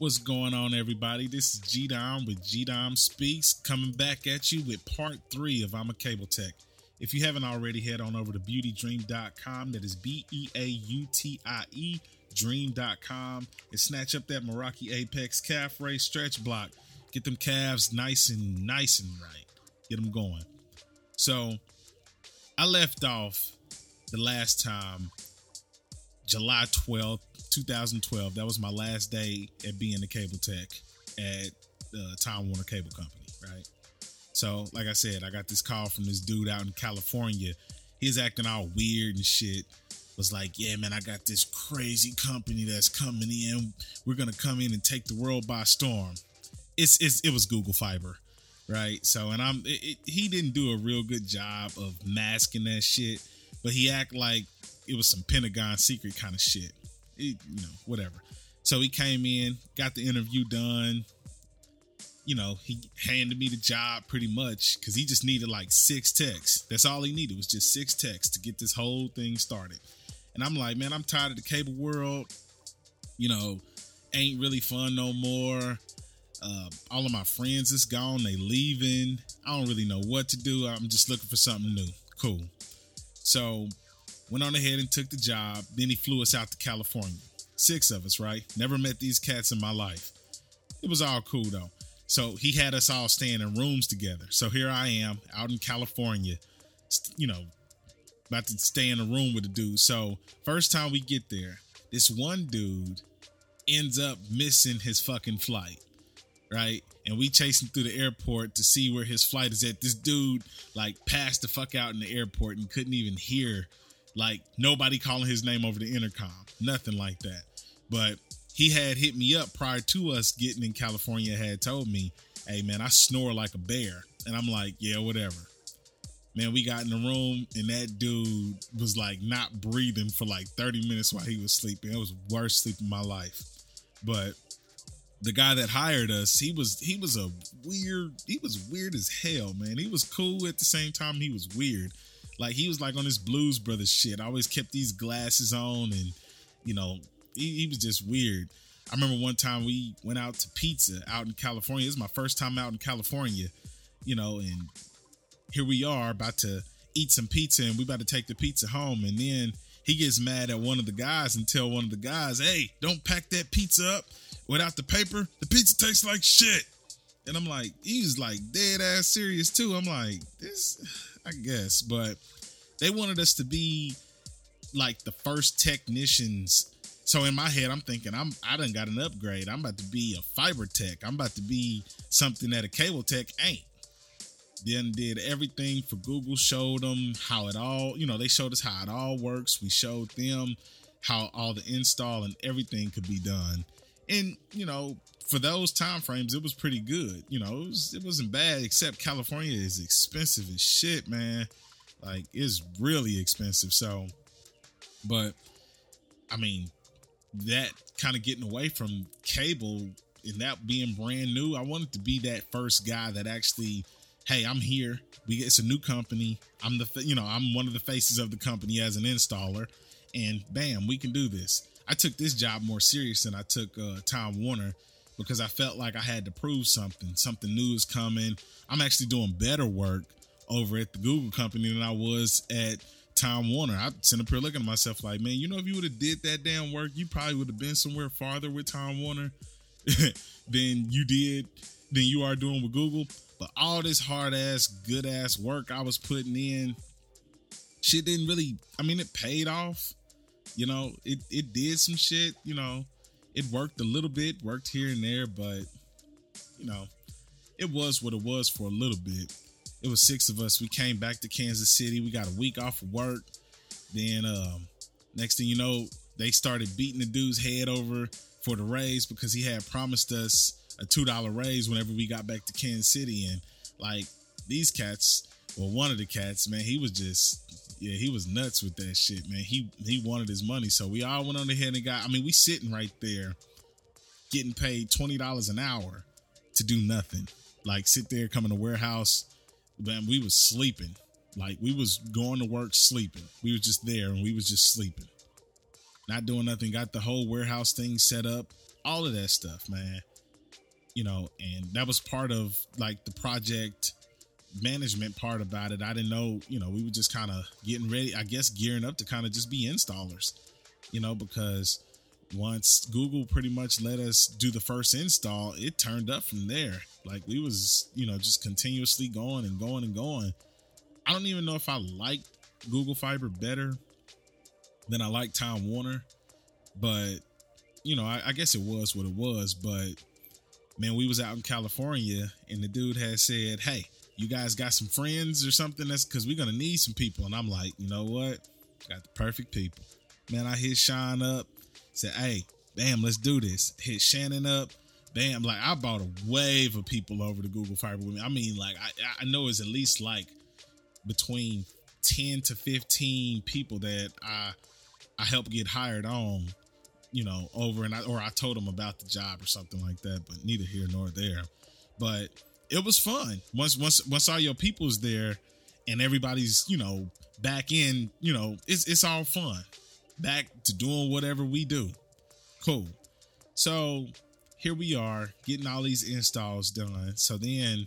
What's going on, everybody? This is G Dom with G Dom Speaks coming back at you with part three of I'm a Cable Tech. If you haven't already, head on over to beautiedream.com. That is B E A U T I E dream.com and snatch up that Meraki Apex calf raise stretch block. Get them calves nice and nice and right. Get them going. So I left off the last time July 12th, 2012. That was my last day at being a cable tech at uh, Time Warner Cable Company, right? So, like I said, I got this call from this dude out in California. He's acting all weird and shit. Was like, yeah, man, I got this crazy company that's coming in. We're gonna come in and take the world by storm. It's, it's it was Google Fiber, right? So, and I'm it, it, he didn't do a real good job of masking that shit, but he act like it was some Pentagon secret kind of shit. It, you know, whatever. So he came in, got the interview done. You know, he handed me the job pretty much because he just needed like six texts. That's all he needed was just six texts to get this whole thing started. And I'm like, man, I'm tired of the cable world. You know, ain't really fun no more. Uh, all of my friends is gone. They leaving. I don't really know what to do. I'm just looking for something new. Cool. So went on ahead and took the job. Then he flew us out to California. Six of us, right? Never met these cats in my life. It was all cool though. So he had us all staying in rooms together. So here I am out in California, you know, about to stay in a room with a dude. So first time we get there, this one dude ends up missing his fucking flight, right? And we chase him through the airport to see where his flight is at. This dude like passed the fuck out in the airport and couldn't even hear like nobody calling his name over the intercom, nothing like that. But he had hit me up prior to us getting in California, had told me, hey man, I snore like a bear. And I'm like, yeah, whatever. Man, we got in the room and that dude was like not breathing for like 30 minutes while he was sleeping. It was worst sleep of my life. But the guy that hired us, he was he was a weird, he was weird as hell, man. He was cool at the same time he was weird. Like he was like on this Blues Brothers shit. I always kept these glasses on, and you know, he, he was just weird. I remember one time we went out to pizza out in California. This is my first time out in California, you know, and here we are about to eat some pizza, and we about to take the pizza home, and then he gets mad at one of the guys and tell one of the guys, "Hey, don't pack that pizza up without the paper. The pizza tastes like shit." And I'm like, he's like dead ass serious too. I'm like, this I guess, but they wanted us to be like the first technicians. So in my head, I'm thinking I'm I done got an upgrade. I'm about to be a fiber tech. I'm about to be something that a cable tech ain't. Then did everything for Google, showed them how it all, you know, they showed us how it all works. We showed them how all the install and everything could be done. And, you know, for those time frames, it was pretty good. You know, it, was, it wasn't bad, except California is expensive as shit, man. Like, it's really expensive. So, but I mean, that kind of getting away from cable and that being brand new, I wanted to be that first guy that actually, hey, I'm here. We it's a new company. I'm the you know I'm one of the faces of the company as an installer, and bam, we can do this. I took this job more serious than I took uh, Time Warner because I felt like I had to prove something. Something new is coming. I'm actually doing better work over at the Google company than I was at Time Warner. I sitting up here looking at myself like, man, you know, if you would have did that damn work, you probably would have been somewhere farther with Time Warner than you did than you are doing with Google. But all this hard ass, good ass work I was putting in, shit didn't really. I mean, it paid off. You know, it it did some shit. You know, it worked a little bit, worked here and there, but you know, it was what it was for a little bit. It was six of us. We came back to Kansas City. We got a week off of work. Then um, next thing you know, they started beating the dude's head over for the raise because he had promised us a two dollar raise whenever we got back to Kansas City. And like these cats, well, one of the cats, man, he was just yeah, he was nuts with that shit, man. He he wanted his money, so we all went on ahead and got. I mean, we sitting right there, getting paid twenty dollars an hour to do nothing. Like sit there, come in the warehouse, man. We was sleeping. Like we was going to work sleeping. We was just there and we was just sleeping, not doing nothing. Got the whole warehouse thing set up. all of that stuff, man. You know, and that was part of like the project management part about it. I didn't know, you know, we were just kind of getting ready, I guess, gearing up to kind of just be installers, you know, because once Google pretty much let us do the first install, it turned up from there. Like we was, you know, just continuously going and going and going. I don't even know if I like Google Fiber better than I like Time Warner, but you know, I, I guess it was what it was. But man, we was out in California, and the dude had said, "Hey, you guys got some friends or something? That's because we're gonna need some people." And I'm like, you know what? Got the perfect people. Man, I hit Sean up, said, "Hey, bam, let's do this." Hit Shannon up. Bam, like I bought a wave of people over to Google Fiber with me. I mean, like I, I know it's at least like between 10 to 15 people that I I helped get hired on, you know, over and I or I told them about the job or something like that, but neither here nor there. But it was fun. Once once once all your people's there and everybody's, you know, back in, you know, it's it's all fun. Back to doing whatever we do. Cool. So here we are getting all these installs done. So then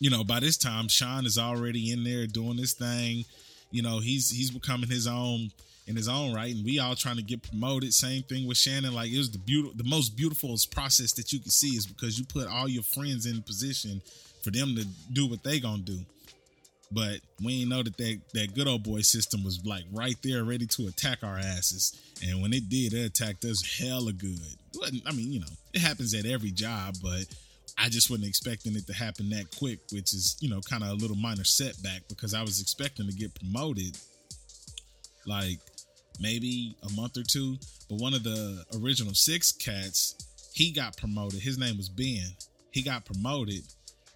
you know, by this time, Sean is already in there doing this thing. You know, he's he's becoming his own in his own right, and we all trying to get promoted. Same thing with Shannon. Like it was the beautiful, the most beautiful process that you can see is because you put all your friends in position for them to do what they gonna do. But we ain't know that that, that good old boy system was like right there, ready to attack our asses. And when it did, it attacked us hella good. I mean, you know, it happens at every job, but I just wasn't expecting it to happen that quick, which is, you know, kind of a little minor setback because I was expecting to get promoted like maybe a month or two. But one of the original six cats, he got promoted. His name was Ben. He got promoted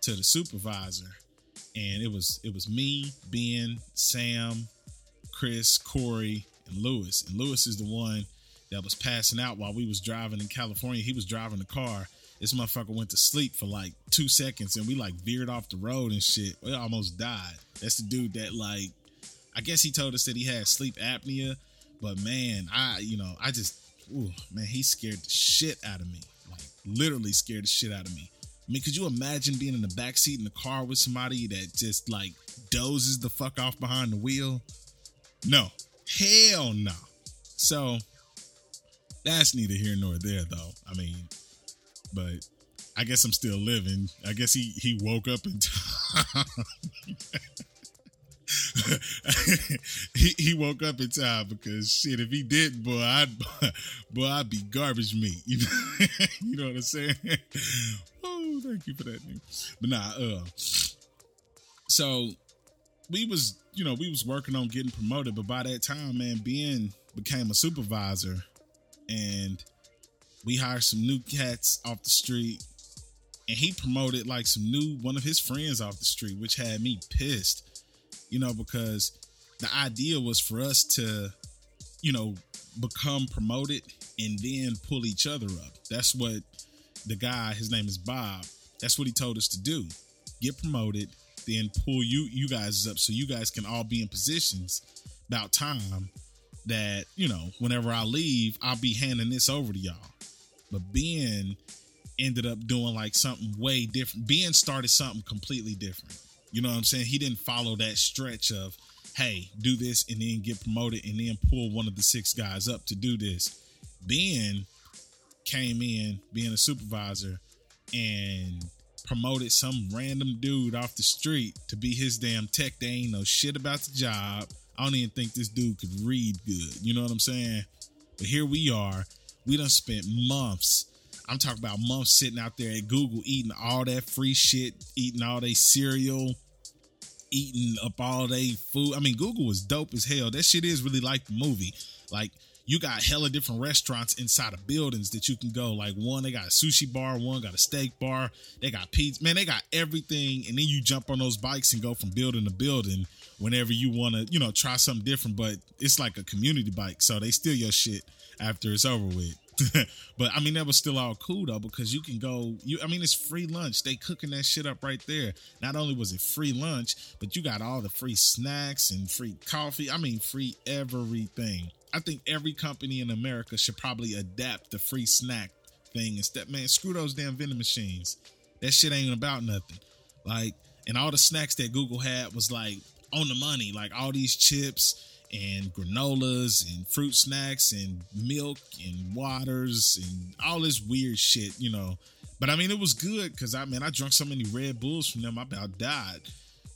to the supervisor. And it was it was me, Ben, Sam, Chris, Corey, and Lewis. And Lewis is the one that was passing out while we was driving in California. He was driving the car this motherfucker went to sleep for like two seconds and we like veered off the road and shit. We almost died. That's the dude that like I guess he told us that he had sleep apnea, but man, I you know, I just ooh, man, he scared the shit out of me. Like literally scared the shit out of me. I mean, could you imagine being in the back seat in the car with somebody that just like dozes the fuck off behind the wheel? No. Hell no. So that's neither here nor there though. I mean, but I guess I'm still living. I guess he he woke up in time. he he woke up in time because shit, if he didn't, boy, I'd boy, I'd be garbage meat. You know, you know what I'm saying? Oh, thank you for that. But nah, uh, so we was you know we was working on getting promoted, but by that time, man, Ben became a supervisor, and we hired some new cats off the street and he promoted like some new one of his friends off the street which had me pissed you know because the idea was for us to you know become promoted and then pull each other up that's what the guy his name is bob that's what he told us to do get promoted then pull you you guys up so you guys can all be in positions about time that you know whenever i leave i'll be handing this over to y'all but Ben ended up doing like something way different. Ben started something completely different. You know what I'm saying? He didn't follow that stretch of, hey, do this and then get promoted and then pull one of the six guys up to do this. Ben came in being a supervisor and promoted some random dude off the street to be his damn tech. They ain't know shit about the job. I don't even think this dude could read good. You know what I'm saying? But here we are we done spent months. I'm talking about months sitting out there at Google eating all that free shit, eating all their cereal, eating up all their food. I mean, Google was dope as hell. That shit is really like the movie. Like you got hella different restaurants inside of buildings that you can go. Like one, they got a sushi bar, one got a steak bar, they got pizza. Man, they got everything. And then you jump on those bikes and go from building to building whenever you want to, you know, try something different. But it's like a community bike, so they steal your shit after it's over with. but I mean that was still all cool though because you can go you I mean it's free lunch. They cooking that shit up right there. Not only was it free lunch, but you got all the free snacks and free coffee. I mean free everything. I think every company in America should probably adapt the free snack thing instead. Man, screw those damn vending machines. That shit ain't about nothing. Like, and all the snacks that Google had was like on the money. Like all these chips and granolas and fruit snacks and milk and waters and all this weird shit, you know. But I mean, it was good because I mean, I drank so many Red Bulls from them, I about died.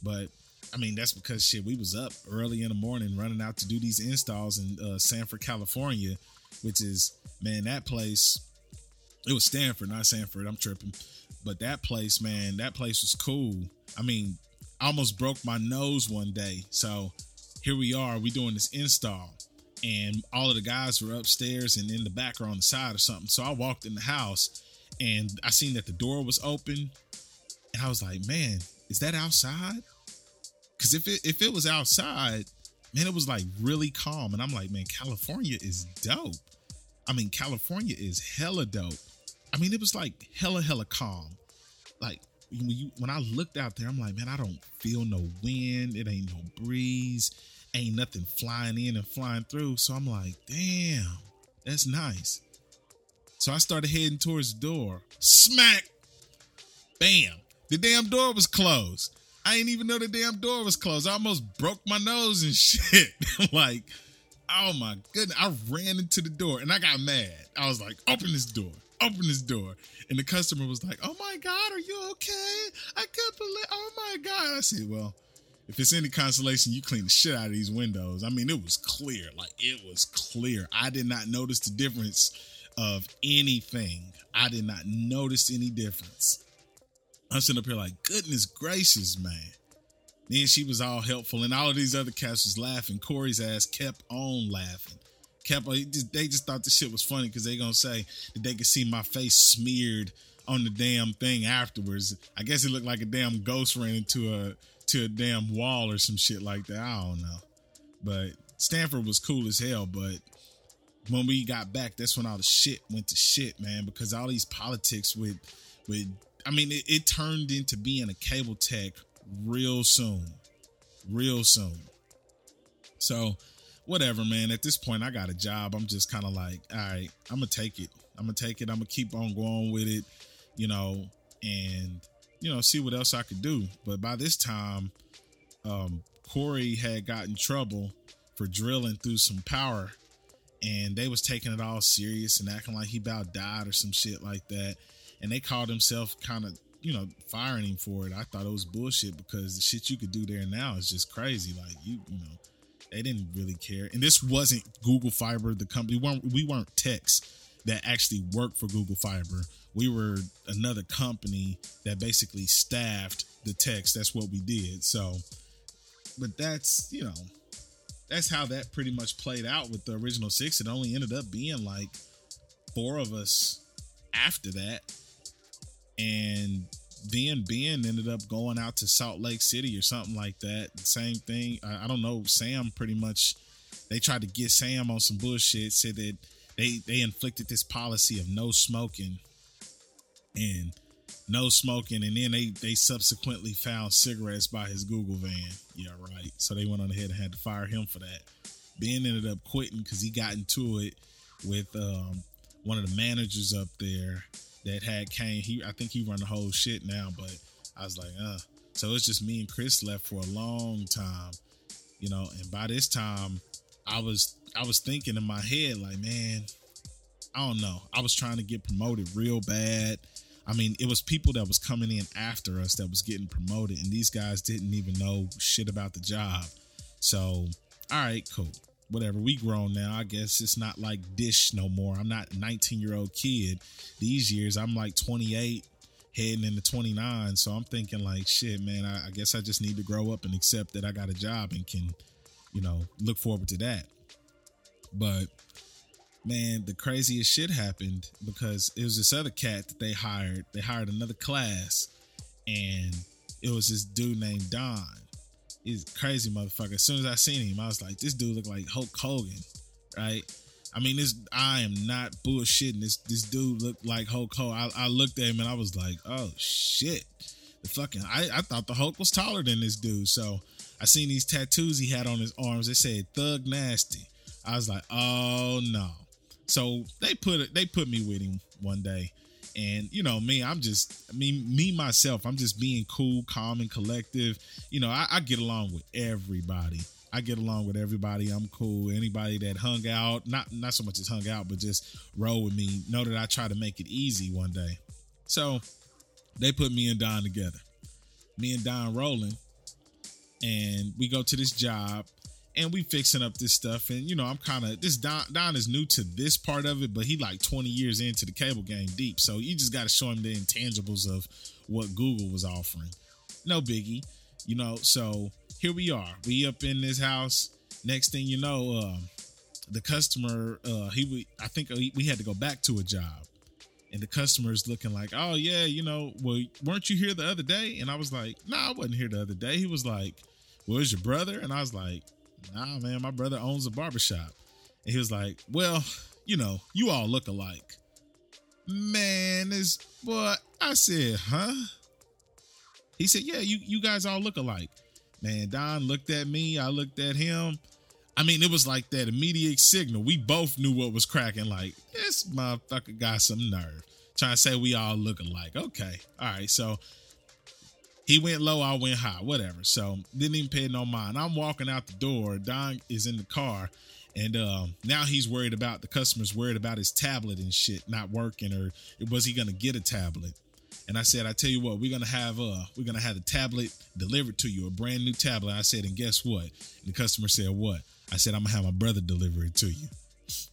But I mean, that's because shit, we was up early in the morning running out to do these installs in uh, Sanford, California, which is man, that place. It was Stanford, not Sanford. I'm tripping, but that place, man, that place was cool. I mean, I almost broke my nose one day. So here we are, we doing this install, and all of the guys were upstairs and in the back or on the side or something. So I walked in the house, and I seen that the door was open, and I was like, man, is that outside? Because if it if it was outside, man, it was like really calm. And I'm like, man, California is dope. I mean, California is hella dope. I mean, it was like hella hella calm. Like when you when I looked out there, I'm like, man, I don't feel no wind. It ain't no breeze. Ain't nothing flying in and flying through. So I'm like, damn, that's nice. So I started heading towards the door. Smack! Bam! The damn door was closed. I didn't even know the damn door was closed. I almost broke my nose and shit. like, oh my goodness. I ran into the door and I got mad. I was like, open this door. Open this door. And the customer was like, Oh my God, are you okay? I can't believe oh my God. I said, Well, if it's any consolation, you clean the shit out of these windows. I mean, it was clear. Like it was clear. I did not notice the difference of anything. I did not notice any difference. I'm sitting up here like, goodness gracious, man. Then she was all helpful, and all of these other cats was laughing. Corey's ass kept on laughing. Kept on, just, they just thought the shit was funny because they gonna say that they could see my face smeared on the damn thing afterwards. I guess it looked like a damn ghost ran into a to a damn wall or some shit like that. I don't know. But Stanford was cool as hell, but when we got back, that's when all the shit went to shit, man, because all these politics with with I mean, it, it turned into being a cable tech real soon. Real soon. So, whatever, man. At this point, I got a job. I'm just kind of like, all right, I'm gonna take it. I'm gonna take it. I'm gonna keep on going with it, you know, and you know, see what else I could do. But by this time, um, Corey had gotten trouble for drilling through some power, and they was taking it all serious and acting like he about died or some shit like that and they called themselves kind of you know firing him for it. I thought it was bullshit because the shit you could do there now is just crazy. Like you you know they didn't really care, and this wasn't Google Fiber, the company. We weren't we weren't techs that actually worked for Google Fiber. We were another company that basically staffed the techs. That's what we did. So, but that's you know that's how that pretty much played out with the original six. It only ended up being like four of us after that and then Ben ended up going out to Salt Lake City or something like that. Same thing. I, I, don't know. Sam pretty much they tried to get Sam on some bullshit. Said that they they inflicted this policy of no smoking and no smoking, and then they they subsequently found cigarettes by his Google van. Yeah, right. So they went on ahead and had to fire him for that. Ben ended up quitting because he got into it with um, one of the managers up there that had came. He I think he run the whole shit now, but I was like, uh. So it's just me and Chris left for a long time, you know. And by this time, I was I was thinking in my head like, man, I don't know. I was trying to get promoted real bad. I mean, it was people that was coming in after us that was getting promoted, and these guys didn't even know shit about the job. So, all right, cool whatever we grown now i guess it's not like dish no more. I'm not 19 year old kid. These years i'm like 28 heading into 29 so i'm thinking like shit man I, I, guess i just need to grow up and accept that i got a job and can you know look forward to that. But man the craziest shit happened because it was this other cat that they hired. They hired another class and it was this dude named don He's crazy motherfucker. As soon as I seen him, I was like, this dude look like Hulk Hogan, right? I mean, this I am not bullshitting. This this dude looked like Hulk Hogan. I, I looked at him and I was like, oh shit. The fucking I, I thought the Hulk was taller than this dude. So I seen these tattoos he had on his arms. They said Thug Nasty. I was like, oh no. So they put it, they put me with him one day. And you know me, I'm just I mean me myself. I'm just being cool, calm, and collective. You know, I, I get along with everybody. I get along with everybody. I'm cool. Anybody that hung out, not not so much as hung out, but just roll with me. Know that I try to make it easy one day. So they put me and Don together. Me and Don rolling, and we go to this job and we fixing up this stuff. And you know, I'm kind of this Don Don is new to this part of it, but he like 20 years into the cable game deep. So you just got to show him the intangibles of what Google was offering. No biggie, you know. So here we are. We up in this house. Next thing you know, uh, the customer, uh, he I think we had to go back to a job, and the customer is looking like, oh yeah, you know, well, weren't you here the other day? And I was like, no, nah, I wasn't here the other day. He was like, well, is your brother? And I was like, nah, man, my brother owns a barbershop. And he was like, well, you know, you all look alike. Man, this boy, I said, huh? He said, yeah, you, you guys all look alike. Man, Don looked at me, I looked at him. I mean, it was like that immediate signal. We both knew what was cracking. Like, this motherfucker got some nerve. Trying to say we all look alike. Okay. All right. So he went low, I went high, whatever. So didn't even pay no mind. I'm walking out the door. Don is in the car, and um, now he's worried about the customer's worried about his tablet and shit not working, or was he gonna get a tablet? And I said, I tell you what, we're gonna have uh we're gonna have a tablet delivered to you, a brand new tablet. I said, and guess what? And the customer said, What? I said, I'm gonna have my brother deliver it to you.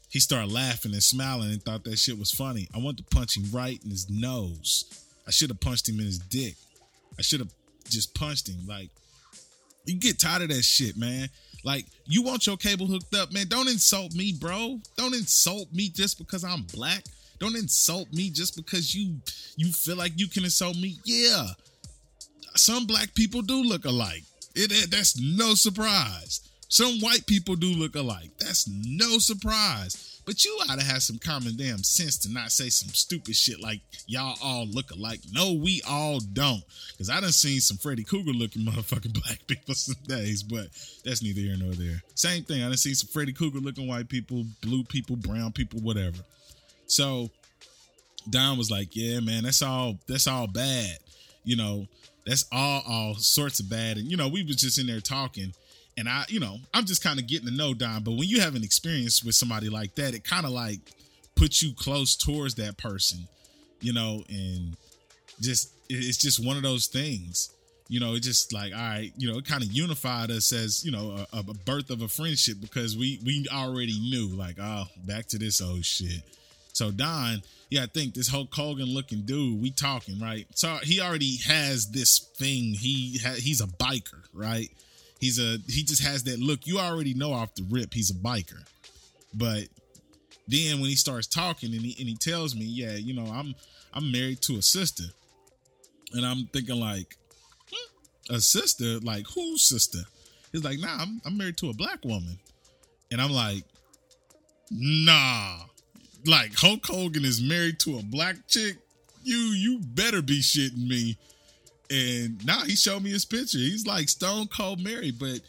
He started laughing and smiling and thought that shit was funny. I wanted to punch him right in his nose. I should have punched him in his dick. I should have just punched him. Like, you get tired of that shit, man. Like, you want your cable hooked up, man. Don't insult me, bro. Don't insult me just because I'm black. Don't insult me just because you you feel like you can insult me. Yeah. Some black people do look alike. It, it that's no surprise. Some white people do look alike. That's no surprise. But you ought to have some common damn sense to not say some stupid shit like y'all all look alike. No, we all don't. Cause I done seen some Freddy Krueger looking motherfucking black people some days, but that's neither here nor there. Same thing. I done seen some Freddy Krueger looking white people, blue people, brown people, whatever. So Don was like, Yeah, man, that's all that's all bad. You know, that's all all sorts of bad. And you know, we was just in there talking and I, you know, I'm just kind of getting to know Don. But when you have an experience with somebody like that, it kind of like puts you close towards that person, you know, and just it's just one of those things. You know, it just like all right, you know, it kind of unified us as you know a, a birth of a friendship because we we already knew like oh back to this old shit. So Don, yeah, I think this Hulk Hogan looking dude, we talking right. So he already has this thing. He ha- he's a biker, right? He's a he just has that look. You already know off the rip he's a biker. But then when he starts talking and he and he tells me, yeah, you know, I'm I'm married to a sister. And I'm thinking like, hmm, a sister? Like whose sister? He's like, nah, I'm, I'm married to a black woman. And I'm like, nah. Like Hulk Hogan is married to a black chick. You you better be shitting me. And now he showed me his picture. He's like Stone Cold Mary, but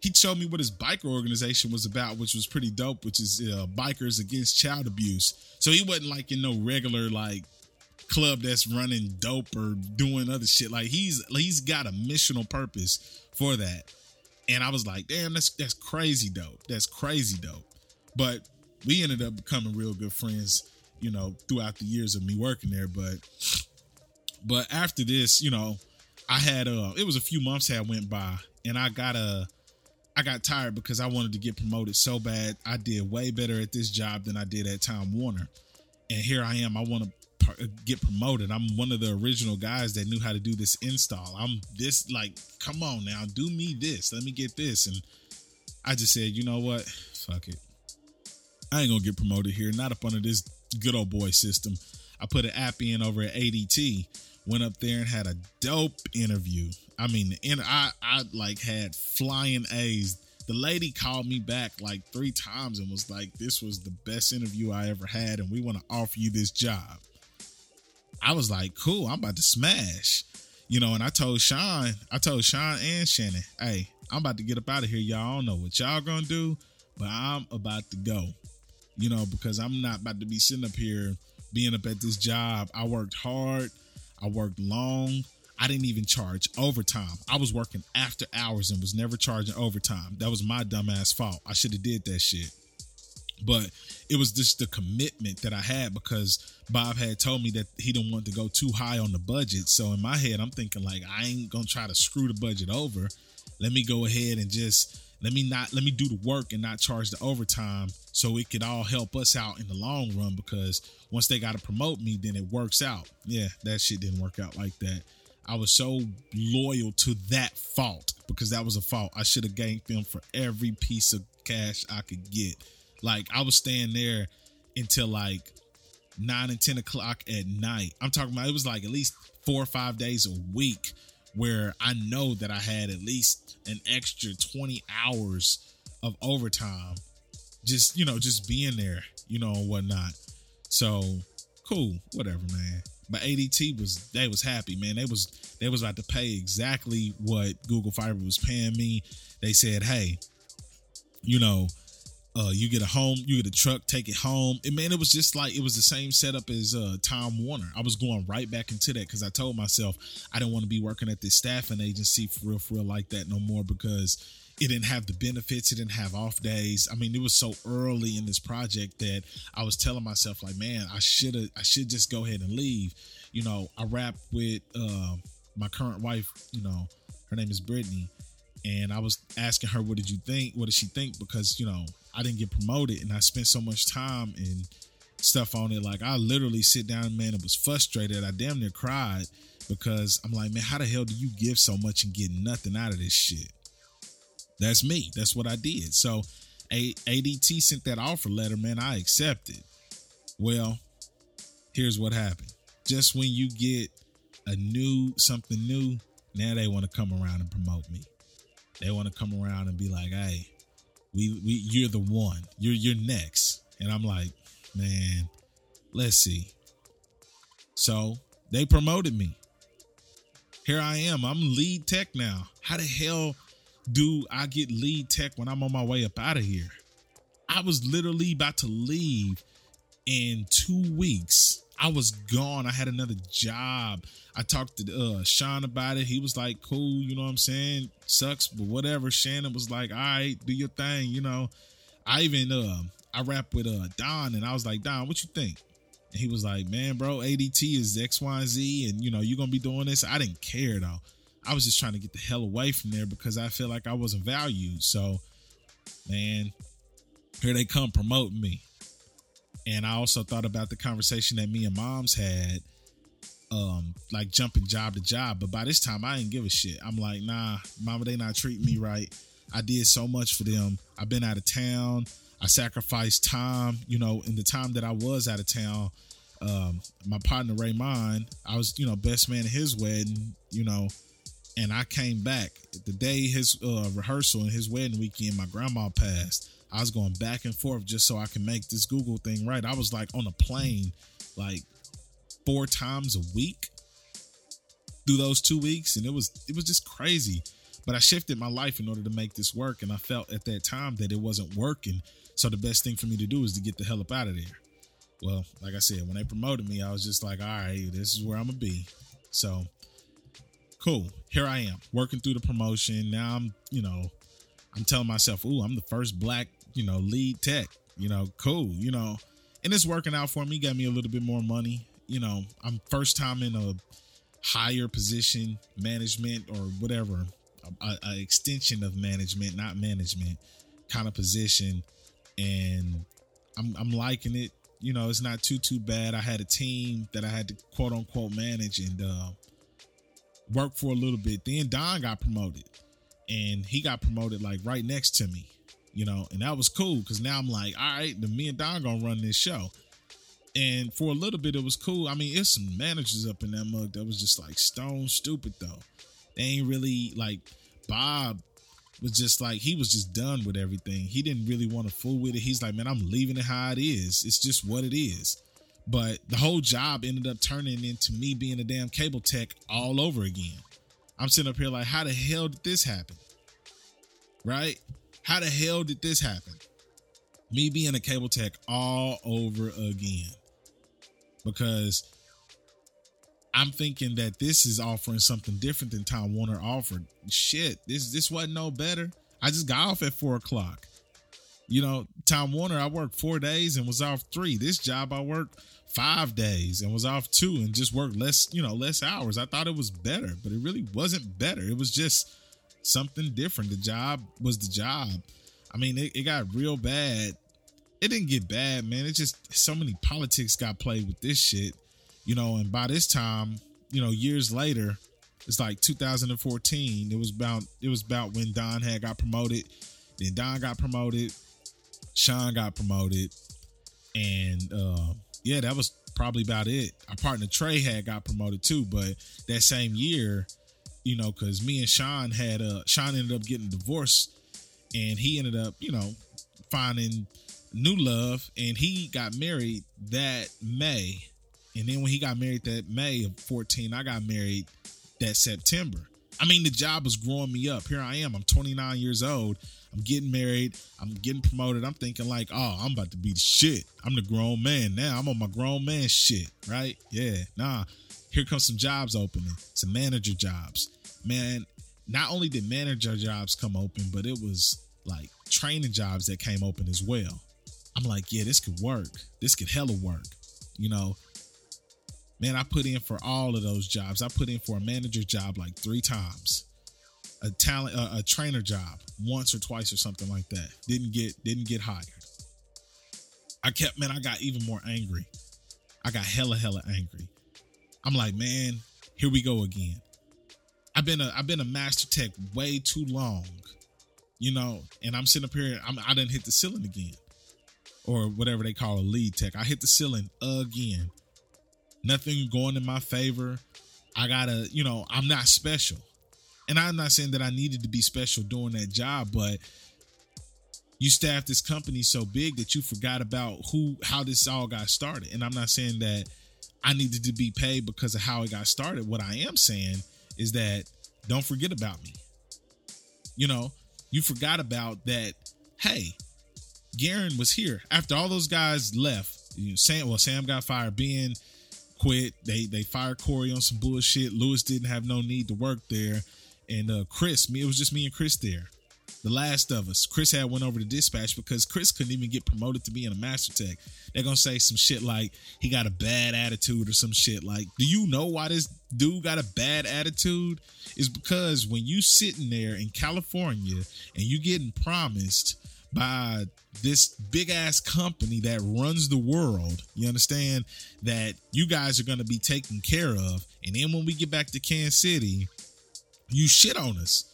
he showed me what his biker organization was about, which was pretty dope, which is uh, bikers against child abuse. So he wasn't like in no regular like club that's running dope or doing other shit. Like he's he's got a missional purpose for that. And I was like, damn, that's that's crazy dope. That's crazy dope. But we ended up becoming real good friends, you know, throughout the years of me working there. But but after this, you know, I had uh it was a few months had went by and I got a I got tired because I wanted to get promoted so bad. I did way better at this job than I did at Time Warner. And here I am. I want to get promoted. I'm one of the original guys that knew how to do this install. I'm this like, come on now, do me this. Let me get this. And I just said, you know what? Fuck it. I ain't gonna get promoted here. Not up under this good old boy system. I put an app in over at ADT went up there and had a dope interview. I mean, and I I like had flying A's. The lady called me back like three times and was like, "This was the best interview I ever had, and we want to offer you this job." I was like, "Cool, I'm about to smash," you know. And I told Sean, I told Sean and Shannon, "Hey, I'm about to get up out of here. Y'all don't know what y'all gonna do, but I'm about to go, you know, because I'm not about to be sitting up here being up at this job. I worked hard, I worked long. I didn't even charge overtime. I was working after hours and was never charging overtime. That was my dumbass fault. I should have did that shit. But it was just the commitment that I had because Bob had told me that he didn't want to go too high on the budget. So in my head, I'm thinking like I ain't gonna try to screw the budget over. Let me go ahead and just let me not let me do the work and not charge the overtime so it could all help us out in the long run because once they got to promote me then it works out. Yeah that shit didn't work out like that. I was so loyal to that fault because that was a fault. I should have ganked them for every piece of cash i could get. Like i was staying there until like 9 and 10 o'clock at night. I'm talking about it was like at least four or five days a week where I know that I had at least an extra 20 hours of overtime just, you know, just being there, you know, and whatnot. So cool, whatever, man. But ADT was they was happy, man. They was they was about to pay exactly what Google Fiber was paying me. They said, hey, you know, uh, you get a home, you get a truck, take it home. And man, it was just like it was the same setup as uh, Time Warner. I was going right back into that because I told myself I didn't want to be working at this staffing agency for real, for real like that no more because it didn't have the benefits, it didn't have off days. I mean, it was so early in this project that I was telling myself like, man, I should I should just go ahead and leave. You know, I rap with uh, my current wife. You know, her name is Brittany and I was asking her, "What did you think? What did she think?" Because you know, I didn't get promoted, and I spent so much time and stuff on it. Like I literally sit down, man, and was frustrated. I damn near cried because I'm like, man, how the hell do you give so much and get nothing out of this shit? That's me. That's what I did. So, a- ADT sent that offer letter, man. I accepted. Well, here's what happened. Just when you get a new something new, now they want to come around and promote me. They want to come around and be like, "Hey, we we you're the one. You're you're next." And I'm like, "Man, let's see." So, they promoted me. Here I am. I'm lead tech now. How the hell do I get lead tech when I'm on my way up out of here? I was literally about to leave in 2 weeks I was gone. I had another job. I talked to uh, Sean about it. He was like, cool, you know what I'm saying? Sucks, but whatever. Shannon was like, all right, do your thing, you know. I even uh I rap with uh Don and I was like, Don, what you think? And he was like, Man, bro, ADT is X, Y, and Z, and you know, you're gonna be doing this. I didn't care though. I was just trying to get the hell away from there because I feel like I wasn't valued. So, man, here they come promoting me. And I also thought about the conversation that me and moms had, um, like jumping job to job. But by this time, I didn't give a shit. I'm like, nah, mama, they not treating me right. I did so much for them. I've been out of town. I sacrificed time, you know, in the time that I was out of town. Um, my partner Raymond, I was, you know, best man at his wedding, you know, and I came back the day his uh, rehearsal and his wedding weekend. My grandma passed. I was going back and forth just so I can make this Google thing right. I was like on a plane like four times a week through those two weeks, and it was it was just crazy. But I shifted my life in order to make this work, and I felt at that time that it wasn't working. So the best thing for me to do is to get the hell up out of there. Well, like I said, when they promoted me, I was just like, all right, this is where I'm gonna be. So cool. Here I am working through the promotion. Now I'm, you know, I'm telling myself, ooh, I'm the first black you know, lead tech, you know, cool, you know, and it's working out for me. Got me a little bit more money. You know, I'm first time in a higher position, management or whatever, a, a extension of management, not management kind of position. And I'm, I'm liking it. You know, it's not too, too bad. I had a team that I had to quote unquote manage and, uh, work for a little bit. Then Don got promoted and he got promoted like right next to me you know, and that was cool because now I'm like, all right, the me and Don gonna run this show. And for a little bit, it was cool. I mean, it's some managers up in that mug that was just like stone stupid though. They ain't really like Bob was just like he was just done with everything. He didn't really want to fool with it. He's like, man, I'm leaving it how it is. It's just what it is. But the whole job ended up turning into me being a damn cable tech all over again. I'm sitting up here like, how the hell did this happen? Right? How the hell did this happen? me being a cable tech all over again because I'm thinking that this is offering something different than Time Warner offered. Shit, this this wasn't no better. I just got off at four o'clock. You know, Time Warner, I worked four days and was off three. This job, I worked five days and was off two and just worked less, you know, less hours. I thought it was better, but it really wasn't better. It was just something different. The job was the job. I mean, it, it got real bad. It didn't get bad, man. It just so many politics got played with this shit, you know. And by this time, you know, years later, it's like 2014. It was about it was about when Don had got promoted. Then Don got promoted. Sean got promoted, and uh, yeah, that was probably about it. Our partner Trey had got promoted too, but that same year, you know, because me and Sean had uh Sean ended up getting divorced, and he ended up, you know, finding new love, and he got married that May, and then when he got married that May of fourteen, I got married that September. I mean, the job was growing me up. Here I am. I'm 29 years old. I'm getting married. I'm getting promoted. I'm thinking like, oh, I'm about to be the shit. I'm the grown man now. I'm on my grown man shit, right? Yeah. Nah. Here comes some jobs opening, some manager jobs. Man, not only did manager jobs come open, but it was like training jobs that came open as well. I'm like, yeah, this could work. This could hella work. You know, man, I put in for all of those jobs. I put in for a manager job like three times, a talent, a trainer job once or twice or something like that. Didn't get, didn't get hired. I kept, man, I got even more angry. I got hella, hella angry. I'm like, man, here we go again. I've been a, I've been a master tech way too long, you know, and I'm sitting up here. I'm, I didn't hit the ceiling again, or whatever they call a lead tech. I hit the ceiling again nothing going in my favor. I gotta, you know, I'm not special. And I'm not saying that I needed to be special doing that job, but you staffed this company so big that you forgot about who how this all got started. And I'm not saying that I needed to be paid because of how it got started. What I am saying is that don't forget about me. You know, you forgot about that, hey, Garen was here. After all those guys left, you know, Sam well, Sam got fired, Ben quit. They they fired Corey on some bullshit. Lewis didn't have no need to work there, and uh, Chris, me, it was just me and Chris there. The last of us. Chris had went over to dispatch because Chris couldn't even get promoted to being a master tech. They're gonna say some shit like he got a bad attitude or some shit like. Do you know why this dude got a bad attitude? Is because when you sitting there in California and you getting promised by this big ass company that runs the world. You understand that you guys are going to be taken care of. And then when we get back to Kansas City, you shit on us.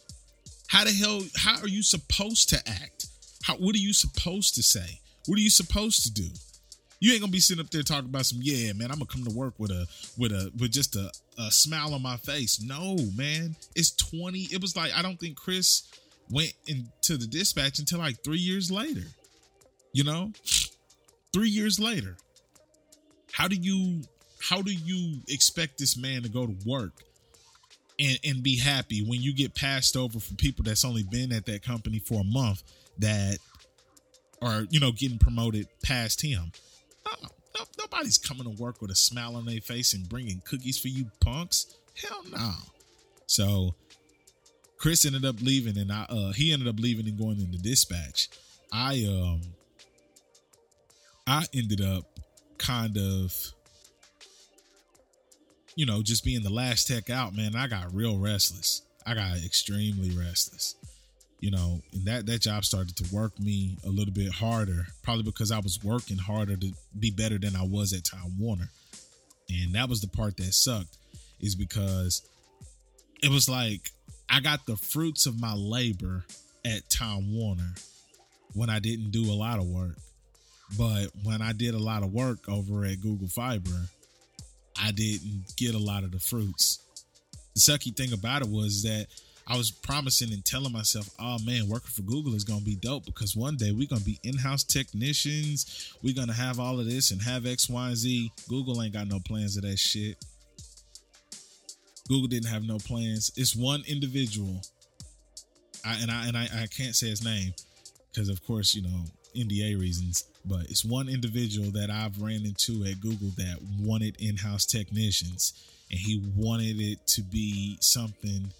How the hell, how are you supposed to act? How, what are you supposed to say? What are you supposed to do? You ain't gonna be sitting up there talking about some, yeah, man, I'm gonna come to work with a with a with just a, a smile on my face. No, man. It's 20. It was like, I don't think Chris went into the dispatch until like three years later. You know, three years later. How do you how do you expect this man to go to work and and be happy when you get passed over for people that's only been at that company for a month that are you know getting promoted past him? No, no, nobody's coming to work with a smile on their face and bringing cookies for you punks. Hell no. So Chris ended up leaving, and I uh, he ended up leaving and going into dispatch. I um I ended up kind of you know just being the last tech out, man. I got real restless. I got extremely restless. You know, and that that job started to work me a little bit harder, probably because I was working harder to be better than I was at Time Warner. And that was the part that sucked, is because it was like I got the fruits of my labor at Time Warner when I didn't do a lot of work. But when I did a lot of work over at Google Fiber, I didn't get a lot of the fruits. The sucky thing about it was that I was promising and telling myself, oh man, working for Google is going to be dope because one day we're going to be in house technicians. We're going to have all of this and have X, Y, and Z. Google ain't got no plans of that shit. Google didn't have no plans. It's one individual, I, and I and I, I can't say his name because, of course, you know NDA reasons, but it's one individual that I've ran into at Google that wanted in-house technicians, and he wanted it to be something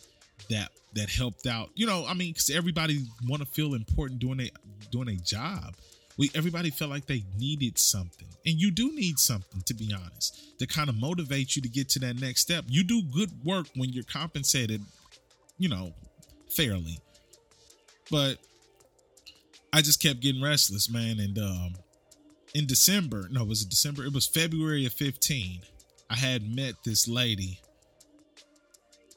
that that helped out. You know, I mean, because everybody want to feel important doing a doing a job. We everybody felt like they needed something, and you do need something to be honest to kind of motivate you to get to that next step. You do good work when you're compensated, you know, fairly, but I just kept getting restless, man. And um, in December, no, was it December? It was February of 15. I had met this lady,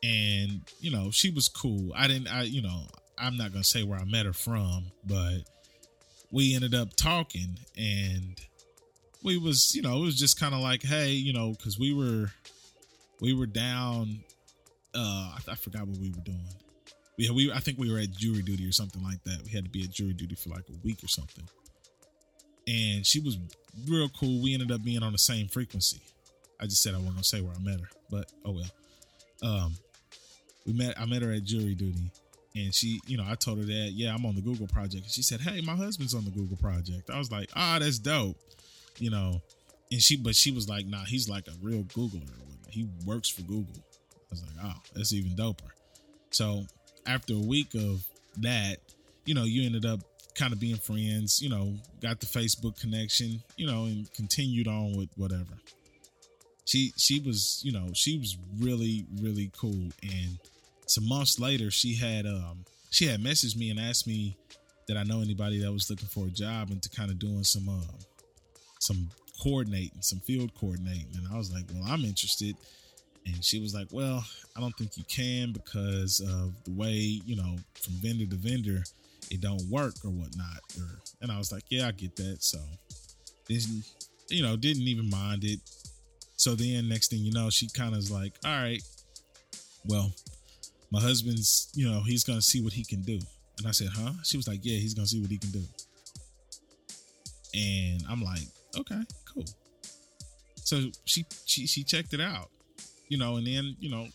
and you know, she was cool. I didn't, I, you know, I'm not gonna say where I met her from, but we ended up talking, and we was, you know, it was just kind of like, hey, you know, because we were, we were down. Uh, I, I forgot what we were doing yeah, we I think we were at jury duty or something like that. We had to be at jury duty for like a week or something. And she was real cool. We ended up being on the same frequency. I just said I wasn't gonna say where I met her, but oh well. Um, we met. I met her at jury duty, and she, you know, I told her that yeah, I'm on the Google project. And she said, hey, my husband's on the Google project. I was like, ah, oh, that's dope, you know. And she, but she was like, nah, he's like a real Googler. He works for Google. I was like, oh, that's even doper. So after a week of that, you know, you ended up kind of being friends, you know, got the Facebook connection, you know, and continued on with whatever. She she was, you know, she was really really cool and some months later she had um she had messaged me and asked me that I know anybody that was looking for a job and to kind of doing some uh some coordinating, some field coordinating and I was like, "Well, I'm interested." And she was like, Well, I don't think you can because of the way, you know, from vendor to vendor, it don't work or whatnot. Or and I was like, Yeah, I get that. So didn't you know, didn't even mind it. So then next thing you know, she kind of is like, All right, well, my husband's, you know, he's gonna see what he can do. And I said, Huh? She was like, Yeah, he's gonna see what he can do. And I'm like, Okay, cool. So she she she checked it out you know, and then, you know,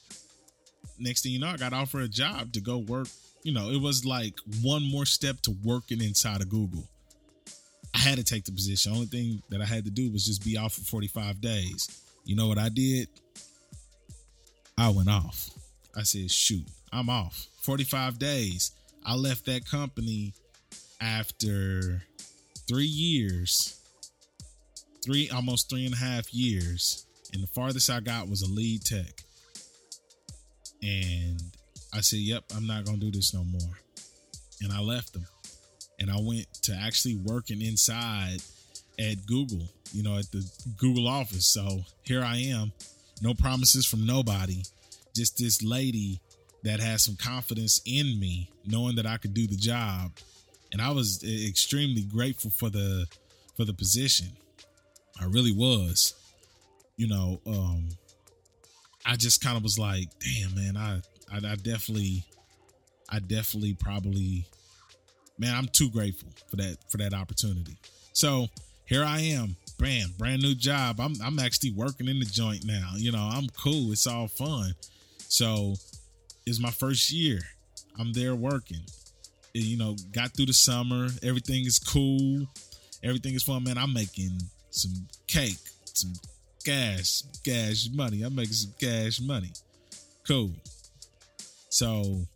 next thing you know, I got offered a job to go work. You know, it was like one more step to working inside of Google. I had to take the position. Only thing that I had to do was just be off for 45 days. You know what I did? I went off. I said, shoot, I'm off. 45 days. I left that company after three years, three almost three and a half years and the farthest I got was a lead tech. And I said, "Yep, I'm not gonna do this no more." And I left them, and I went to actually working inside at Google, you know, at the Google office. So here I am, no promises from nobody, just this lady that has some confidence in me, knowing that I could do the job. And I was extremely grateful for the for the position. I really was you know, um, I just kind of was like, damn, man, I, I, I definitely, I definitely probably, man, I'm too grateful for that for that opportunity. So here I am, brand brand new job. I'm I'm actually working in the joint now. You know, I'm cool. It's all fun. So it's my first year. I'm there working. You know, got through the summer. Everything is cool. Everything is fun, man. I'm making some cake, some cash, cash money. I'm making some cash money. Cool. So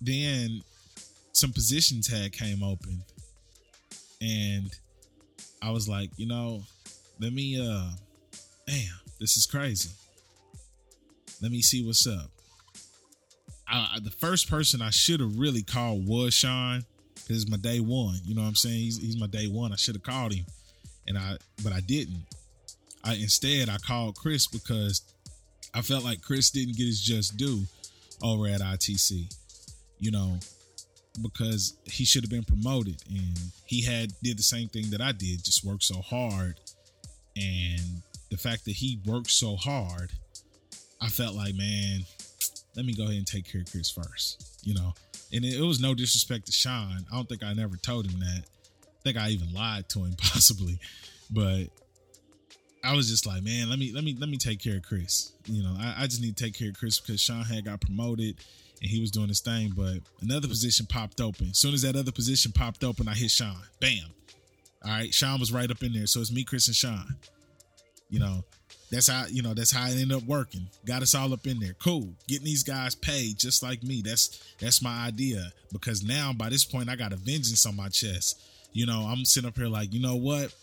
then some position tag came open and I was like, you know, let me uh damn, this is crazy. Let me see what's up. I, the first person I should have really called was Sean because it's my day one. You know what I'm saying? He's, he's my day one. I should have called him, and I but I didn't. I instead I called Chris because I felt like Chris didn't get his just due over at ITC. You know, because he should have been promoted and he had did the same thing that I did, just worked so hard. And the fact that he worked so hard, I felt like, man, let me go ahead and take care of Chris first. You know, and it, it was no disrespect to Sean. I don't think I never told him that. I think I even lied to him possibly, but I was just like, man, let me let me let me take care of Chris. You know, I, I just need to take care of Chris because Sean had got promoted and he was doing his thing. But another position popped open. As soon as that other position popped open, I hit Sean. Bam. All right, Sean was right up in there. So it's me, Chris, and Sean. You know, that's how you know that's how it ended up working. Got us all up in there. Cool. Getting these guys paid just like me. That's that's my idea. Because now by this point I got a vengeance on my chest. You know, I'm sitting up here like, you know what?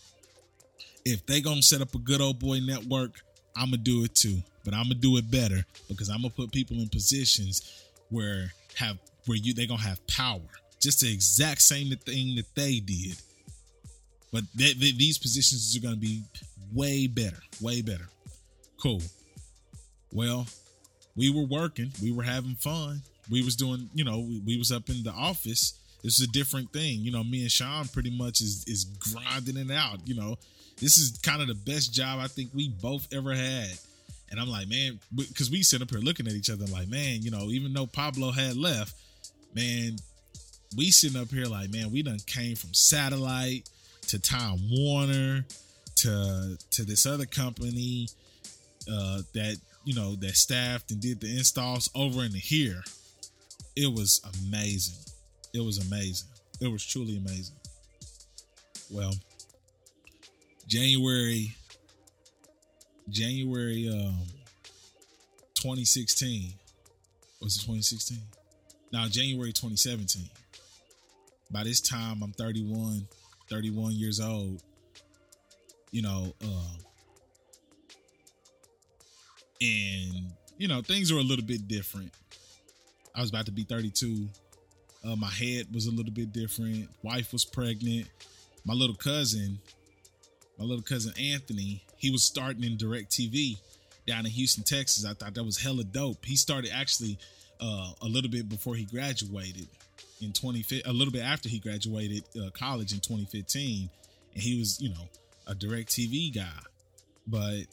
If they gonna set up a good old boy network, I'm gonna do it too. But I'm gonna do it better because I'm gonna put people in positions where have where you they gonna have power. Just the exact same thing that they did. But these positions are gonna be way better, way better. Cool. Well, we were working, we were having fun. We was doing, you know, we, we was up in the office. This is a different thing. You know, me and Sean pretty much is is grinding it out. You know, this is kind of the best job I think we both ever had. And I'm like, man, because we sit up here looking at each other like, man, you know, even though Pablo had left, man, we sitting up here like, man, we done came from satellite to Time Warner to to this other company uh, that you know that staffed and did the installs over in here. It was amazing. It was amazing. It was truly amazing. Well, January January um 2016 was it 2016? Now January 2017. By this time I'm 31, 31 years old. You know, um and you know, things were a little bit different. I was about to be 32. Uh, my head was a little bit different. Wife was pregnant. My little cousin, my little cousin Anthony, he was starting in DirecTV down in Houston, Texas. I thought that was hella dope. He started actually uh, a little bit before he graduated in 20 a little bit after he graduated uh, college in 2015 and he was you know a DirecTV guy but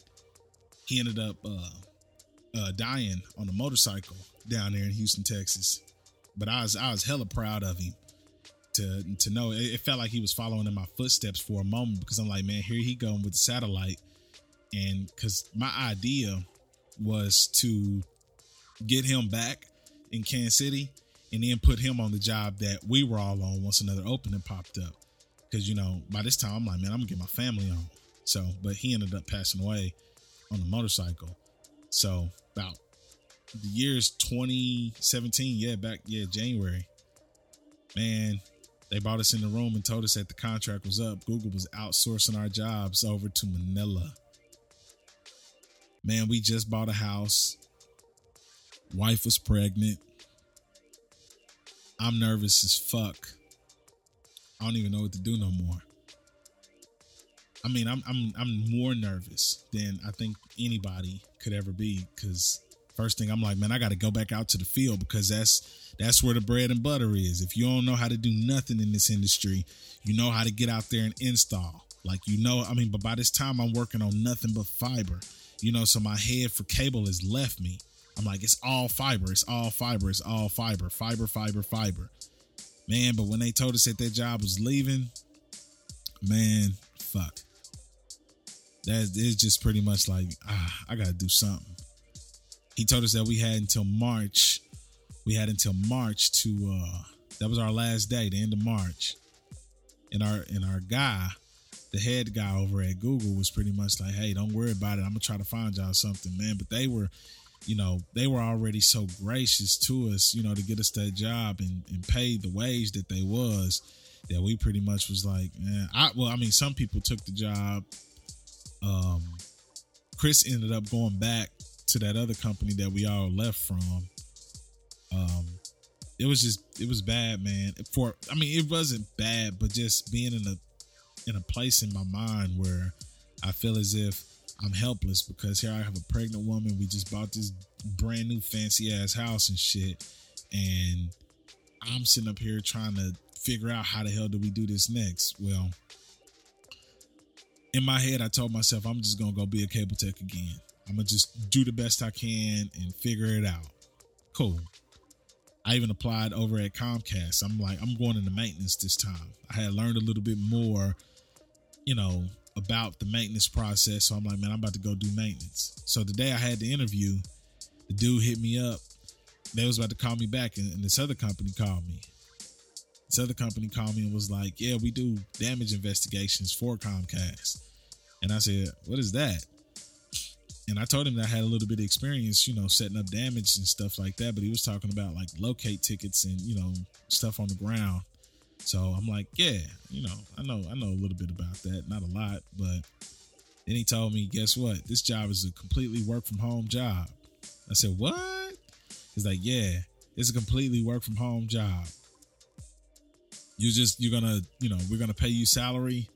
he ended up uh, uh, dying on a motorcycle down there in Houston, Texas. But I was I was hella proud of him to to know it, it, felt like he was following in my footsteps for a moment because I'm like, man, here he going with the satellite, and because my idea was to get him back in Kansas City and then put him on the job that we were all on once another opening popped up. Because you know, by this time I'm like, man, I'm gonna get my family on. So, but he ended up passing away on a motorcycle. So about the years 2017, yeah, back yeah January. Man, they brought us in the room and told us that the contract was up. Google was outsourcing our jobs over to Manila. Man, we just bought a house. Wife was pregnant. I'm nervous as fuck. I don't even know what to do no more. I mean, I'm I'm I'm more nervous than I think anybody could ever be because first thing I'm like, man, I got to go back out to the field because that's that's where the bread and butter is. If you don't know how to do nothing in this industry, you know how to get out there and install. Like you know, I mean, but by this time I'm working on nothing but fiber. You know, so my head for cable has left me. I'm like, it's all fiber, it's all fiber, it's all fiber, fiber, fiber, fiber. Man, but when they told us that their job was leaving, man, fuck that is just pretty much like ah, I gotta do something. He told us that we had until March. We had until March to uh that was our last day, the end of March. And our and our guy, the head guy over at Google was pretty much like, hey, don't worry about it. I'm gonna try to find y'all something, man. But they were, you know, they were already so gracious to us, you know, to get us that job and, and pay the wage that they was that we pretty much was like, man, I well, I mean, some people took the job um, Chris ended up going back to that other company that we all left from. Um, it was just it was bad, man. For I mean, it wasn't bad, but just being in a in a place in my mind where I feel as if I'm helpless because here I have a pregnant woman. We just bought this brand new fancy ass house and shit, and I'm sitting up here trying to figure out how the hell do we do this next. Well, in my head, I told myself I'm just gonna go be a cable tech again. I'm gonna just do the best I can and figure it out. Cool. I even applied over at Comcast. I'm like, I'm going into maintenance this time. I had learned a little bit more, you know, about the maintenance process. So I'm like, man, I'm about to go do maintenance. So the day I had the interview, the dude hit me up. They was about to call me back, and, and this other company called me. This other company called me and was like, "Yeah, we do damage investigations for Comcast." And I said, "What is that?" And I told him that I had a little bit of experience, you know, setting up damage and stuff like that. But he was talking about like locate tickets and you know stuff on the ground. So I'm like, yeah, you know, I know, I know a little bit about that, not a lot, but then he told me, guess what? This job is a completely work from home job. I said, what? He's like, yeah, it's a completely work from home job. You just you're gonna, you know, we're gonna pay you salary.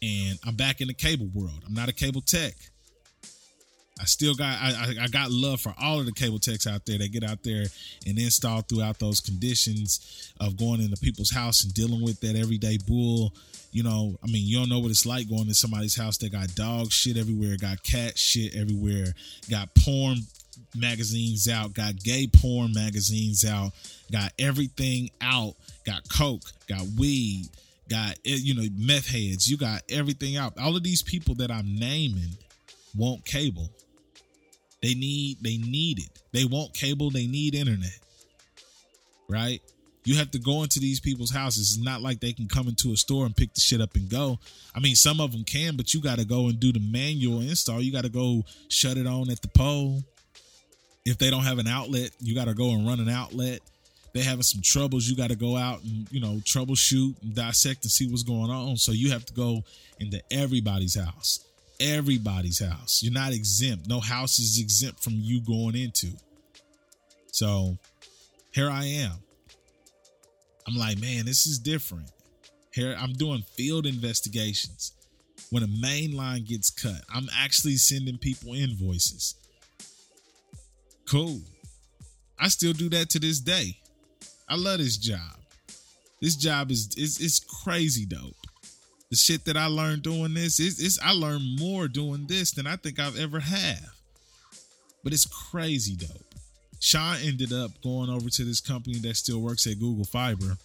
And I'm back in the cable world. I'm not a cable tech. I still got I, I got love for all of the cable techs out there that get out there and install throughout those conditions of going into people's house and dealing with that everyday bull. You know, I mean, you don't know what it's like going to somebody's house that got dog shit everywhere, got cat shit everywhere, got porn magazines out, got gay porn magazines out, got everything out, got coke, got weed, got eh, you know meth heads. You got everything out. All of these people that I'm naming want cable. They need they need it. They want cable, they need internet. Right? You have to go into these people's houses. It's not like they can come into a store and pick the shit up and go. I mean, some of them can, but you got to go and do the manual install. You got to go shut it on at the pole. If they don't have an outlet, you got to go and run an outlet. They having some troubles, you got to go out and you know troubleshoot and dissect and see what's going on. So you have to go into everybody's house everybody's house. You're not exempt. No house is exempt from you going into. So here I am. I'm like, man, this is different. Here I'm doing field investigations. When a main line gets cut, I'm actually sending people invoices. Cool. I still do that to this day. I love this job. This job is is it's crazy dope the shit that I learned doing this is it's I learned more doing this than I think I've ever have. But it's crazy dope. Sean ended up going over to this company that still works at Google Fiber.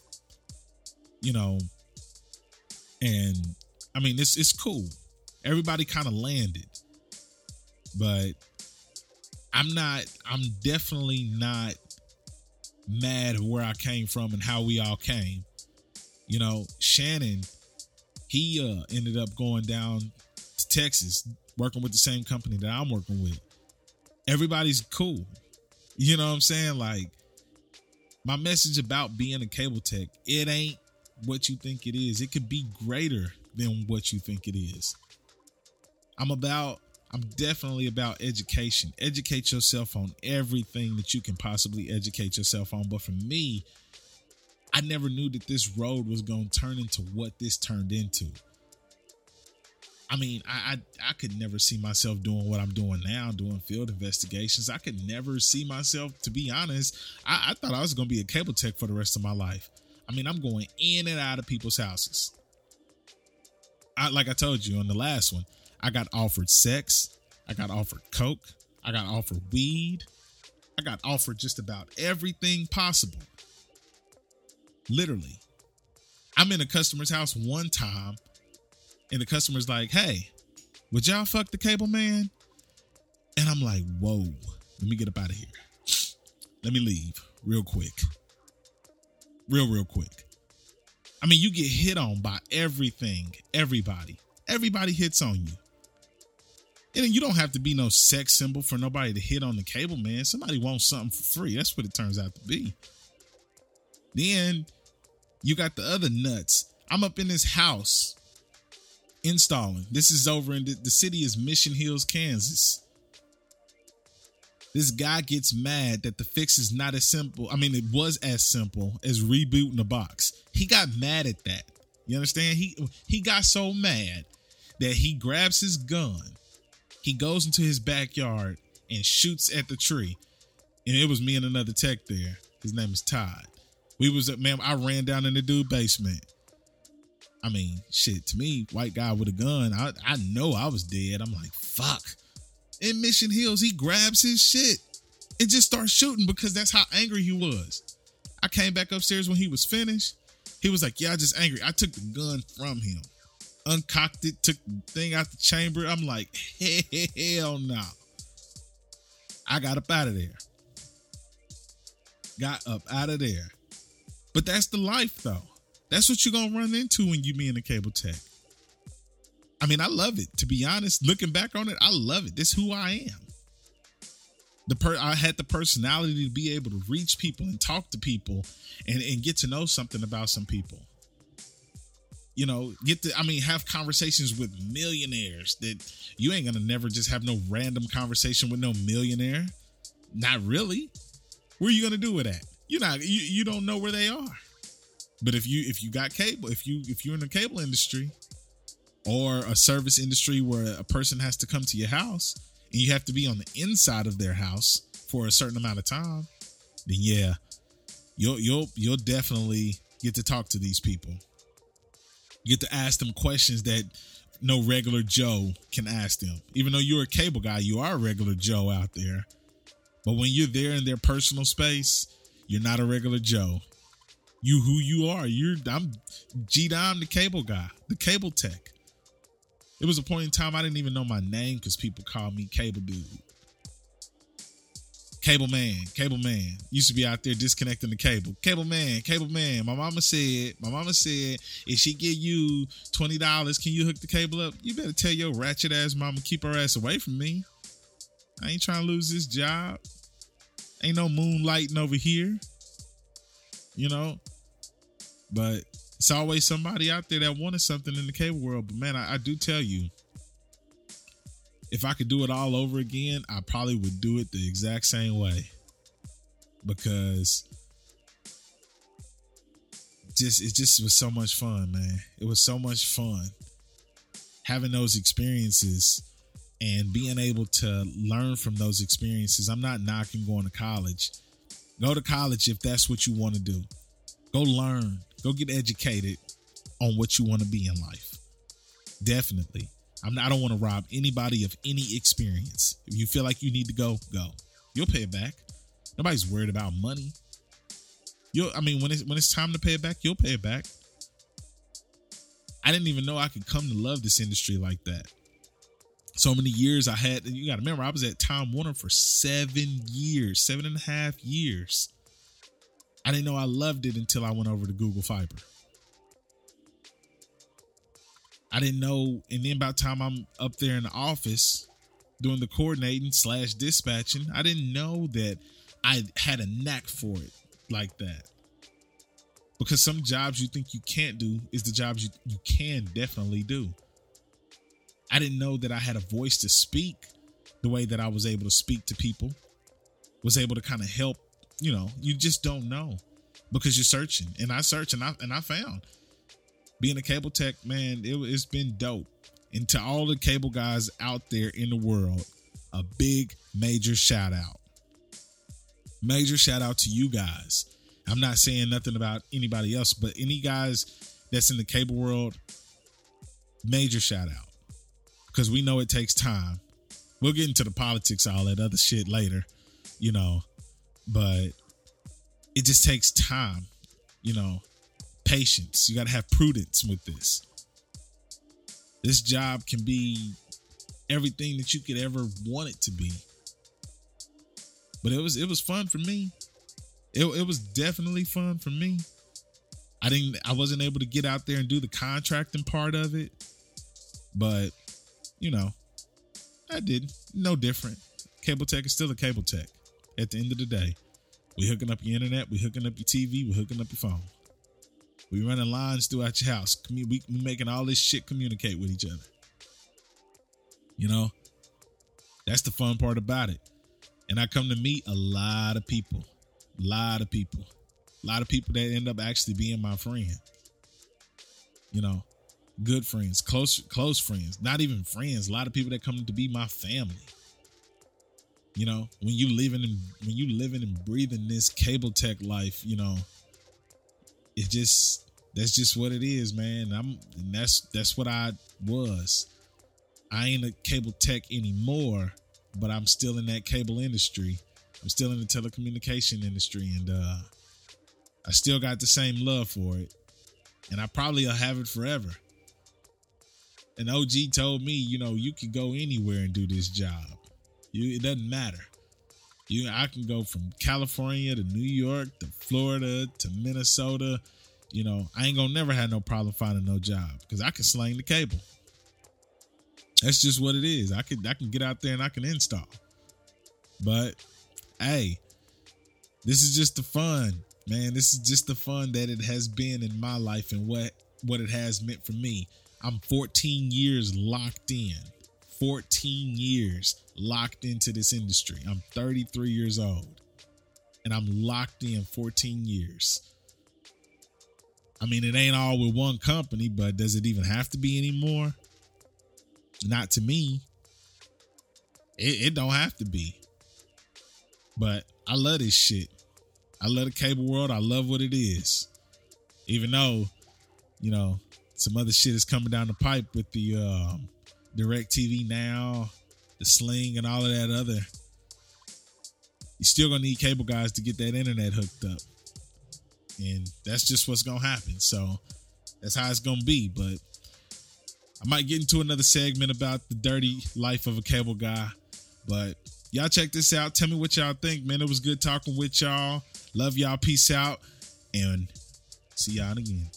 You know, and I mean it's it's cool. Everybody kind of landed. But I'm not I'm definitely not mad where I came from and how we all came. You know, Shannon he uh, ended up going down to Texas, working with the same company that I'm working with. Everybody's cool. You know what I'm saying? Like my message about being a cable tech, it ain't what you think it is. It could be greater than what you think it is. I'm about I'm definitely about education. Educate yourself on everything that you can possibly educate yourself on. But for me, I never knew that this road was going to turn into what this turned into. I mean, I, I, I could never see myself doing what I'm doing now, doing field investigations. I could never see myself, to be honest. I, I thought I was going to be a cable tech for the rest of my life. I mean, I'm going in and out of people's houses. I, like I told you on the last one, I got offered sex, I got offered coke, I got offered weed, I got offered just about everything possible. Literally. I'm in a customer's house one time, and the customer's like, hey, would y'all fuck the cable man? And I'm like, whoa, let me get up out of here. Let me leave real quick. Real, real quick. I mean, you get hit on by everything, everybody. Everybody hits on you. And you don't have to be no sex symbol for nobody to hit on the cable man. Somebody wants something for free. That's what it turns out to be. Then you got the other nuts. I'm up in this house installing. This is over in the, the city is Mission Hills, Kansas. This guy gets mad that the fix is not as simple. I mean, it was as simple as rebooting the box. He got mad at that. You understand? He he got so mad that he grabs his gun. He goes into his backyard and shoots at the tree. And it was me and another tech there. His name is Todd. We was at man, I ran down in the dude basement. I mean, shit, to me, white guy with a gun, I, I know I was dead. I'm like, fuck. In Mission Hills, he grabs his shit and just starts shooting because that's how angry he was. I came back upstairs when he was finished. He was like, Yeah, I just angry. I took the gun from him. Uncocked it, took the thing out the chamber. I'm like, hell no. I got up out of there. Got up out of there. But that's the life though. That's what you're gonna run into when you be in a cable tech. I mean, I love it. To be honest, looking back on it, I love it. This is who I am. The per I had the personality to be able to reach people and talk to people and, and get to know something about some people. You know, get to I mean, have conversations with millionaires that you ain't gonna never just have no random conversation with no millionaire. Not really. Where are you gonna do with that? You're not you, you don't know where they are. But if you if you got cable, if you if you're in the cable industry or a service industry where a person has to come to your house and you have to be on the inside of their house for a certain amount of time, then yeah, you'll you'll you'll definitely get to talk to these people. You get to ask them questions that no regular Joe can ask them. Even though you're a cable guy, you are a regular Joe out there. But when you're there in their personal space, you're not a regular Joe. You who you are. You're I'm G Dom the cable guy, the cable tech. It was a point in time I didn't even know my name because people called me Cable Dude. Cable Man, Cable Man. Used to be out there disconnecting the cable. Cable Man, Cable Man. My mama said, my mama said, if she give you $20, can you hook the cable up? You better tell your ratchet ass mama keep her ass away from me. I ain't trying to lose this job. Ain't no moonlighting over here. You know? But it's always somebody out there that wanted something in the cable world. But man, I, I do tell you, if I could do it all over again, I probably would do it the exact same way. Because just it just was so much fun, man. It was so much fun having those experiences and being able to learn from those experiences. I'm not knocking going to college. Go to college if that's what you want to do. Go learn. Go get educated on what you want to be in life. Definitely. I'm not, I don't want to rob anybody of any experience. If you feel like you need to go, go. You'll pay it back. Nobody's worried about money. You'll I mean when it's when it's time to pay it back, you'll pay it back. I didn't even know I could come to love this industry like that. So many years I had, you gotta remember, I was at Time Warner for seven years, seven and a half years. I didn't know I loved it until I went over to Google Fiber. I didn't know, and then by the time I'm up there in the office doing the coordinating slash dispatching, I didn't know that I had a knack for it like that. Because some jobs you think you can't do is the jobs you, you can definitely do. I didn't know that I had a voice to speak the way that I was able to speak to people, was able to kind of help you know, you just don't know because you're searching. And I searched and I and I found being a cable tech, man, it, it's been dope. And to all the cable guys out there in the world, a big major shout out. Major shout out to you guys. I'm not saying nothing about anybody else, but any guys that's in the cable world, major shout out. Because we know it takes time. We'll get into the politics, all that other shit later, you know but it just takes time, you know, patience. You got to have prudence with this. This job can be everything that you could ever want it to be. But it was it was fun for me. It, it was definitely fun for me. I didn't I wasn't able to get out there and do the contracting part of it. But, you know, I did. No different. Cable tech is still a cable tech at the end of the day. We hooking up your internet, we hooking up your TV, we hooking up your phone. We running lines throughout your house. We, making all this shit communicate with each other. You know, that's the fun part about it. And I come to meet a lot of people, a lot of people, a lot of people that end up actually being my friend. You know, good friends, close close friends, not even friends. A lot of people that come to be my family. You know, when you living and when you living and breathing this cable tech life, you know, it just that's just what it is, man. I'm and that's that's what I was. I ain't a cable tech anymore, but I'm still in that cable industry. I'm still in the telecommunication industry, and uh, I still got the same love for it, and I probably will have it forever. And OG told me, you know, you can go anywhere and do this job. You it doesn't matter. You I can go from California to New York to Florida to Minnesota. You know, I ain't gonna never have no problem finding no job because I can sling the cable. That's just what it is. I can I can get out there and I can install. But hey, this is just the fun, man. This is just the fun that it has been in my life and what what it has meant for me. I'm 14 years locked in. 14 years locked into this industry. I'm 33 years old and I'm locked in 14 years. I mean, it ain't all with one company, but does it even have to be anymore? Not to me. It, it don't have to be. But I love this shit. I love the cable world. I love what it is. Even though, you know, some other shit is coming down the pipe with the um, DirecTV Now, the Sling, and all of that other. You still gonna need cable guys to get that internet hooked up, and that's just what's gonna happen. So that's how it's gonna be. But I might get into another segment about the dirty life of a cable guy. But y'all check this out. Tell me what y'all think, man. It was good talking with y'all. Love y'all. Peace out, and see y'all again.